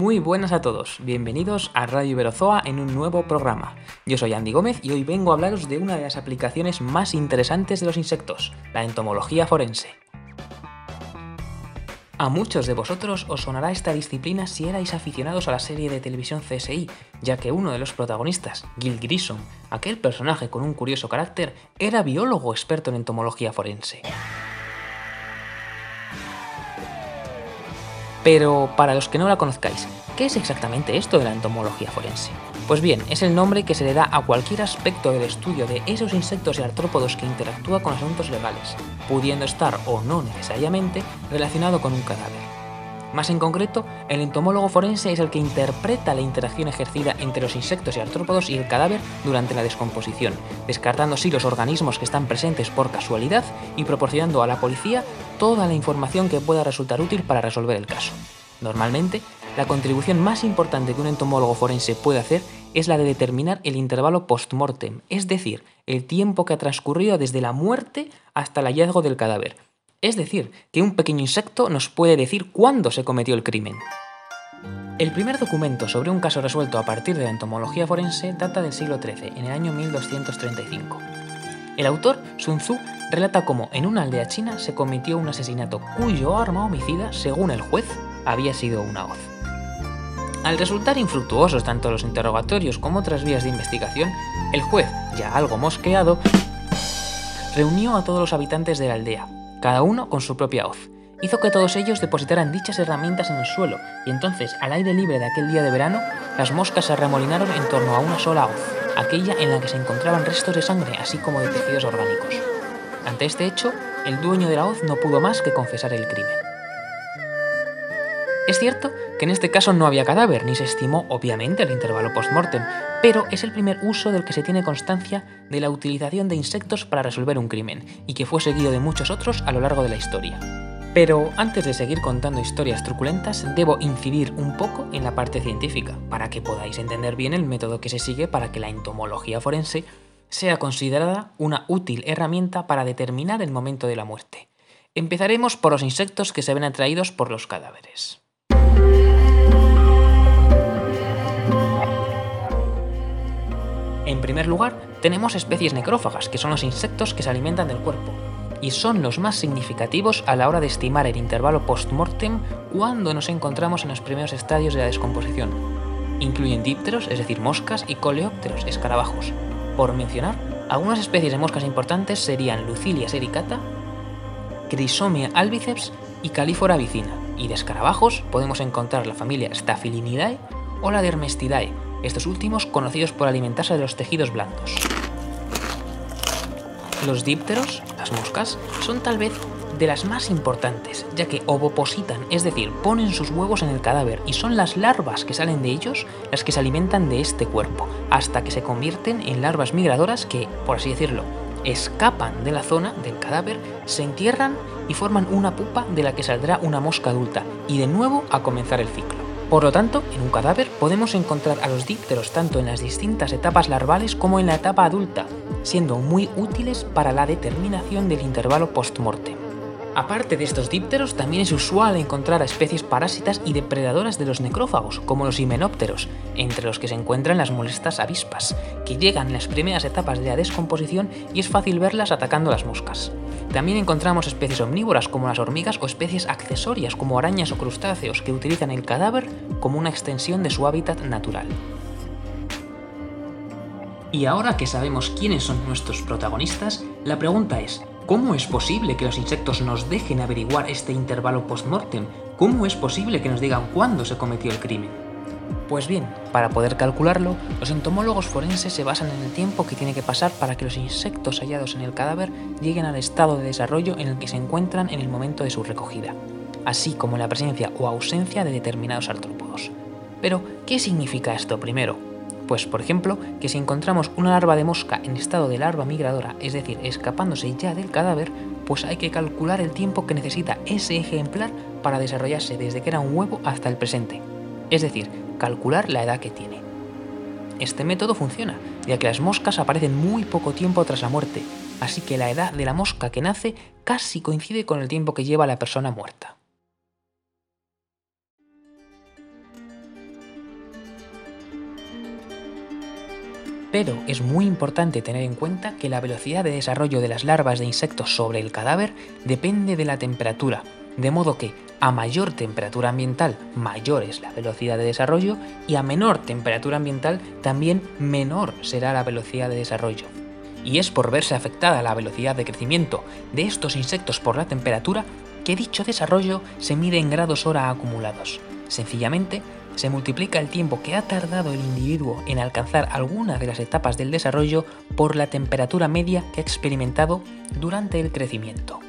Muy buenas a todos, bienvenidos a Radio Iberozoa en un nuevo programa. Yo soy Andy Gómez y hoy vengo a hablaros de una de las aplicaciones más interesantes de los insectos, la entomología forense. A muchos de vosotros os sonará esta disciplina si erais aficionados a la serie de televisión CSI, ya que uno de los protagonistas, Gil Grissom, aquel personaje con un curioso carácter, era biólogo experto en entomología forense. Pero para los que no la conozcáis, ¿qué es exactamente esto de la entomología forense? Pues bien, es el nombre que se le da a cualquier aspecto del estudio de esos insectos y artrópodos que interactúa con asuntos legales, pudiendo estar o no necesariamente relacionado con un cadáver. Más en concreto, el entomólogo forense es el que interpreta la interacción ejercida entre los insectos y artrópodos y el cadáver durante la descomposición, descartando así los organismos que están presentes por casualidad y proporcionando a la policía toda la información que pueda resultar útil para resolver el caso. Normalmente, la contribución más importante que un entomólogo forense puede hacer es la de determinar el intervalo post-mortem, es decir, el tiempo que ha transcurrido desde la muerte hasta el hallazgo del cadáver, es decir, que un pequeño insecto nos puede decir cuándo se cometió el crimen. El primer documento sobre un caso resuelto a partir de la entomología forense data del siglo XIII, en el año 1235. El autor, Sun Tzu, relata cómo en una aldea china se cometió un asesinato cuyo arma homicida, según el juez, había sido una hoz. Al resultar infructuosos tanto los interrogatorios como otras vías de investigación, el juez, ya algo mosqueado, reunió a todos los habitantes de la aldea, cada uno con su propia hoz. Hizo que todos ellos depositaran dichas herramientas en el suelo, y entonces, al aire libre de aquel día de verano, las moscas se remolinaron en torno a una sola hoz, aquella en la que se encontraban restos de sangre, así como de tejidos orgánicos. Ante este hecho, el dueño de la hoz no pudo más que confesar el crimen. Es cierto que en este caso no había cadáver, ni se estimó obviamente el intervalo post-mortem, pero es el primer uso del que se tiene constancia de la utilización de insectos para resolver un crimen, y que fue seguido de muchos otros a lo largo de la historia. Pero antes de seguir contando historias truculentas, debo incidir un poco en la parte científica, para que podáis entender bien el método que se sigue para que la entomología forense sea considerada una útil herramienta para determinar el momento de la muerte. Empezaremos por los insectos que se ven atraídos por los cadáveres. En primer lugar, tenemos especies necrófagas, que son los insectos que se alimentan del cuerpo, y son los más significativos a la hora de estimar el intervalo post-mortem cuando nos encontramos en los primeros estadios de la descomposición. Incluyen dípteros, es decir, moscas, y coleópteros, escarabajos. Por mencionar, algunas especies de moscas importantes serían Lucilia sericata, Chrysomia albiceps y Califora vicina, y de escarabajos podemos encontrar la familia Staphylinidae o la Dermestidae, estos últimos conocidos por alimentarse de los tejidos blandos. Los dípteros, las moscas, son tal vez de las más importantes, ya que ovopositan, es decir, ponen sus huevos en el cadáver y son las larvas que salen de ellos las que se alimentan de este cuerpo, hasta que se convierten en larvas migradoras que, por así decirlo, escapan de la zona del cadáver, se entierran y forman una pupa de la que saldrá una mosca adulta, y de nuevo a comenzar el ciclo. Por lo tanto, en un cadáver podemos encontrar a los dípteros tanto en las distintas etapas larvales como en la etapa adulta, siendo muy útiles para la determinación del intervalo post-mortem. Aparte de estos dípteros, también es usual encontrar a especies parásitas y depredadoras de los necrófagos, como los himenópteros, entre los que se encuentran las molestas avispas, que llegan en las primeras etapas de la descomposición y es fácil verlas atacando las moscas. También encontramos especies omnívoras como las hormigas o especies accesorias como arañas o crustáceos que utilizan el cadáver como una extensión de su hábitat natural. Y ahora que sabemos quiénes son nuestros protagonistas, la pregunta es, ¿cómo es posible que los insectos nos dejen averiguar este intervalo post-mortem? ¿Cómo es posible que nos digan cuándo se cometió el crimen? Pues bien, para poder calcularlo, los entomólogos forenses se basan en el tiempo que tiene que pasar para que los insectos hallados en el cadáver lleguen al estado de desarrollo en el que se encuentran en el momento de su recogida, así como la presencia o ausencia de determinados artrópodos. Pero, ¿qué significa esto primero? Pues, por ejemplo, que si encontramos una larva de mosca en estado de larva migradora, es decir, escapándose ya del cadáver, pues hay que calcular el tiempo que necesita ese ejemplar para desarrollarse desde que era un huevo hasta el presente es decir, calcular la edad que tiene. Este método funciona, ya que las moscas aparecen muy poco tiempo tras la muerte, así que la edad de la mosca que nace casi coincide con el tiempo que lleva la persona muerta. Pero es muy importante tener en cuenta que la velocidad de desarrollo de las larvas de insectos sobre el cadáver depende de la temperatura, de modo que a mayor temperatura ambiental mayor es la velocidad de desarrollo y a menor temperatura ambiental también menor será la velocidad de desarrollo. Y es por verse afectada la velocidad de crecimiento de estos insectos por la temperatura que dicho desarrollo se mide en grados hora acumulados. Sencillamente, se multiplica el tiempo que ha tardado el individuo en alcanzar alguna de las etapas del desarrollo por la temperatura media que ha experimentado durante el crecimiento.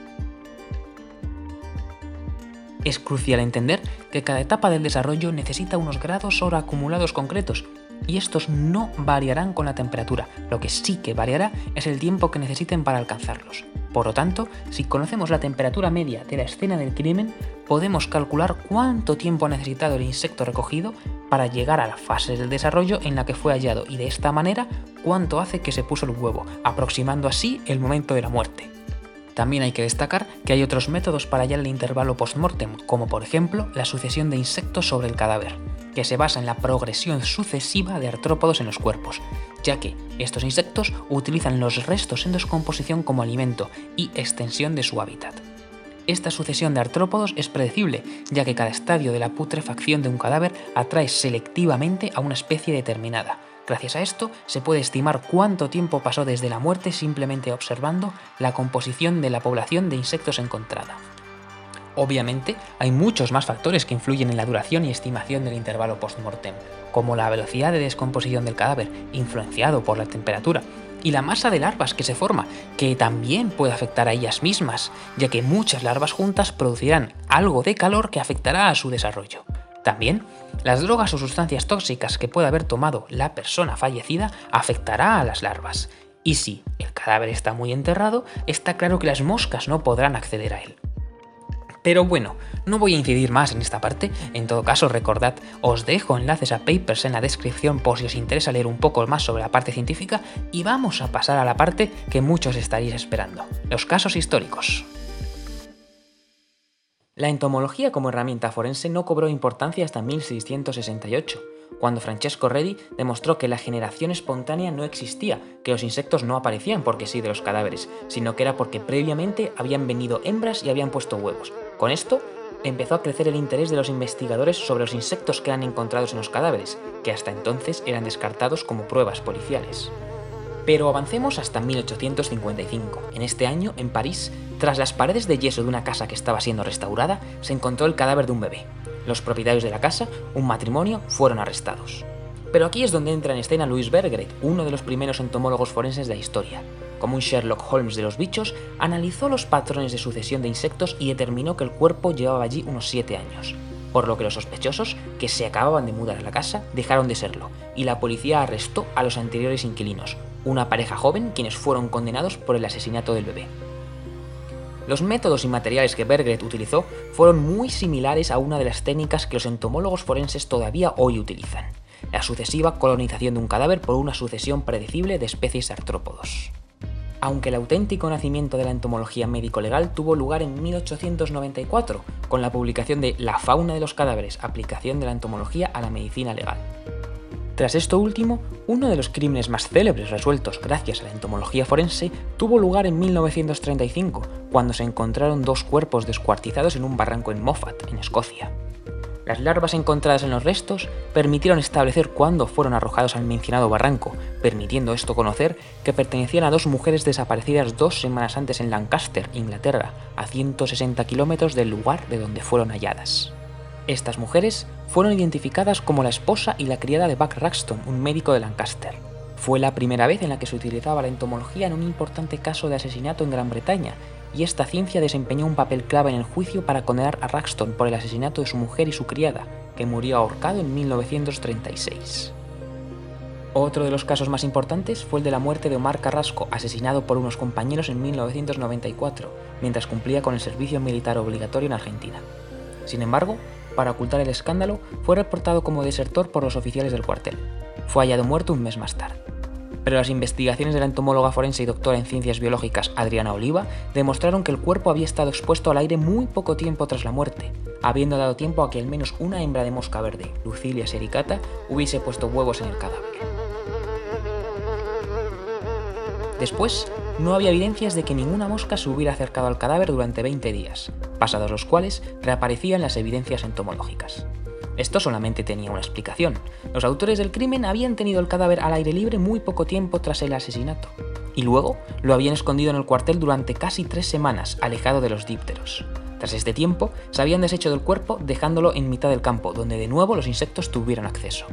Es crucial entender que cada etapa del desarrollo necesita unos grados hora acumulados concretos y estos no variarán con la temperatura, lo que sí que variará es el tiempo que necesiten para alcanzarlos. Por lo tanto, si conocemos la temperatura media de la escena del crimen, podemos calcular cuánto tiempo ha necesitado el insecto recogido para llegar a la fase del desarrollo en la que fue hallado y de esta manera cuánto hace que se puso el huevo, aproximando así el momento de la muerte. También hay que destacar que hay otros métodos para hallar el intervalo post-mortem, como por ejemplo la sucesión de insectos sobre el cadáver, que se basa en la progresión sucesiva de artrópodos en los cuerpos, ya que estos insectos utilizan los restos en descomposición como alimento y extensión de su hábitat. Esta sucesión de artrópodos es predecible, ya que cada estadio de la putrefacción de un cadáver atrae selectivamente a una especie determinada, Gracias a esto se puede estimar cuánto tiempo pasó desde la muerte simplemente observando la composición de la población de insectos encontrada. Obviamente, hay muchos más factores que influyen en la duración y estimación del intervalo post-mortem, como la velocidad de descomposición del cadáver, influenciado por la temperatura, y la masa de larvas que se forma, que también puede afectar a ellas mismas, ya que muchas larvas juntas producirán algo de calor que afectará a su desarrollo. También, las drogas o sustancias tóxicas que pueda haber tomado la persona fallecida afectará a las larvas. Y si el cadáver está muy enterrado, está claro que las moscas no podrán acceder a él. Pero bueno, no voy a incidir más en esta parte, en todo caso recordad, os dejo enlaces a papers en la descripción por si os interesa leer un poco más sobre la parte científica y vamos a pasar a la parte que muchos estaréis esperando, los casos históricos. La entomología como herramienta forense no cobró importancia hasta 1668, cuando Francesco Redi demostró que la generación espontánea no existía, que los insectos no aparecían porque sí de los cadáveres, sino que era porque previamente habían venido hembras y habían puesto huevos. Con esto, empezó a crecer el interés de los investigadores sobre los insectos que eran encontrados en los cadáveres, que hasta entonces eran descartados como pruebas policiales. Pero avancemos hasta 1855. En este año, en París, tras las paredes de yeso de una casa que estaba siendo restaurada, se encontró el cadáver de un bebé. Los propietarios de la casa, un matrimonio, fueron arrestados. Pero aquí es donde entra en escena Louis Bergeret, uno de los primeros entomólogos forenses de la historia. Como un Sherlock Holmes de los bichos, analizó los patrones de sucesión de insectos y determinó que el cuerpo llevaba allí unos 7 años. Por lo que los sospechosos, que se acababan de mudar a la casa, dejaron de serlo, y la policía arrestó a los anteriores inquilinos, una pareja joven quienes fueron condenados por el asesinato del bebé. Los métodos y materiales que Bergeret utilizó fueron muy similares a una de las técnicas que los entomólogos forenses todavía hoy utilizan, la sucesiva colonización de un cadáver por una sucesión predecible de especies artrópodos. Aunque el auténtico nacimiento de la entomología médico-legal tuvo lugar en 1894, con la publicación de La fauna de los cadáveres, aplicación de la entomología a la medicina legal. Tras esto último, uno de los crímenes más célebres resueltos gracias a la entomología forense tuvo lugar en 1935, cuando se encontraron dos cuerpos descuartizados en un barranco en Moffat, en Escocia. Las larvas encontradas en los restos permitieron establecer cuándo fueron arrojados al mencionado barranco, permitiendo esto conocer que pertenecían a dos mujeres desaparecidas dos semanas antes en Lancaster, Inglaterra, a 160 kilómetros del lugar de donde fueron halladas. Estas mujeres fueron identificadas como la esposa y la criada de Buck Raxton, un médico de Lancaster. Fue la primera vez en la que se utilizaba la entomología en un importante caso de asesinato en Gran Bretaña, y esta ciencia desempeñó un papel clave en el juicio para condenar a Raxton por el asesinato de su mujer y su criada, que murió ahorcado en 1936. Otro de los casos más importantes fue el de la muerte de Omar Carrasco, asesinado por unos compañeros en 1994, mientras cumplía con el servicio militar obligatorio en Argentina. Sin embargo, para ocultar el escándalo, fue reportado como desertor por los oficiales del cuartel. Fue hallado muerto un mes más tarde. Pero las investigaciones de la entomóloga forense y doctora en ciencias biológicas Adriana Oliva demostraron que el cuerpo había estado expuesto al aire muy poco tiempo tras la muerte, habiendo dado tiempo a que al menos una hembra de mosca verde, Lucilia sericata, hubiese puesto huevos en el cadáver. Después, no había evidencias de que ninguna mosca se hubiera acercado al cadáver durante 20 días, pasados los cuales reaparecían las evidencias entomológicas. Esto solamente tenía una explicación. Los autores del crimen habían tenido el cadáver al aire libre muy poco tiempo tras el asesinato, y luego lo habían escondido en el cuartel durante casi tres semanas, alejado de los dípteros. Tras este tiempo, se habían deshecho del cuerpo dejándolo en mitad del campo, donde de nuevo los insectos tuvieron acceso.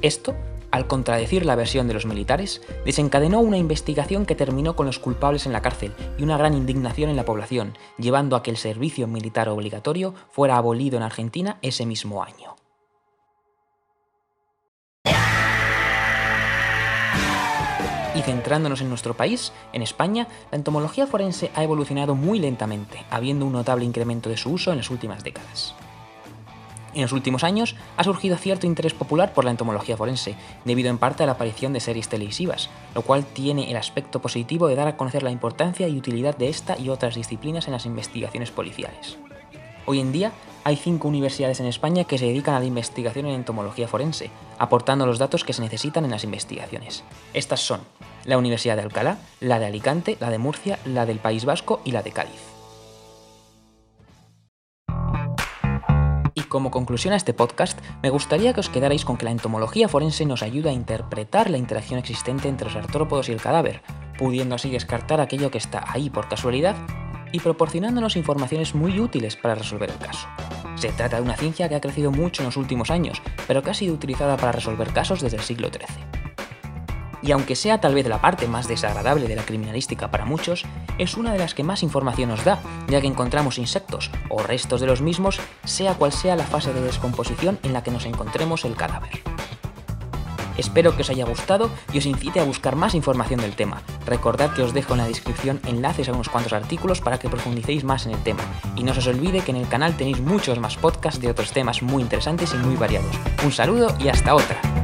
Esto al contradecir la versión de los militares, desencadenó una investigación que terminó con los culpables en la cárcel y una gran indignación en la población, llevando a que el servicio militar obligatorio fuera abolido en Argentina ese mismo año. Y centrándonos en nuestro país, en España, la entomología forense ha evolucionado muy lentamente, habiendo un notable incremento de su uso en las últimas décadas. En los últimos años ha surgido cierto interés popular por la entomología forense, debido en parte a la aparición de series televisivas, lo cual tiene el aspecto positivo de dar a conocer la importancia y utilidad de esta y otras disciplinas en las investigaciones policiales. Hoy en día hay cinco universidades en España que se dedican a la investigación en entomología forense, aportando los datos que se necesitan en las investigaciones. Estas son la Universidad de Alcalá, la de Alicante, la de Murcia, la del País Vasco y la de Cádiz. Como conclusión a este podcast, me gustaría que os quedarais con que la entomología forense nos ayuda a interpretar la interacción existente entre los artrópodos y el cadáver, pudiendo así descartar aquello que está ahí por casualidad y proporcionándonos informaciones muy útiles para resolver el caso. Se trata de una ciencia que ha crecido mucho en los últimos años, pero que ha sido utilizada para resolver casos desde el siglo XIII y aunque sea tal vez la parte más desagradable de la criminalística para muchos, es una de las que más información nos da, ya que encontramos insectos o restos de los mismos, sea cual sea la fase de descomposición en la que nos encontremos el cadáver. Espero que os haya gustado y os incite a buscar más información del tema. Recordad que os dejo en la descripción enlaces a unos cuantos artículos para que profundicéis más en el tema. Y no os olvide que en el canal tenéis muchos más podcasts de otros temas muy interesantes y muy variados. Un saludo y hasta otra.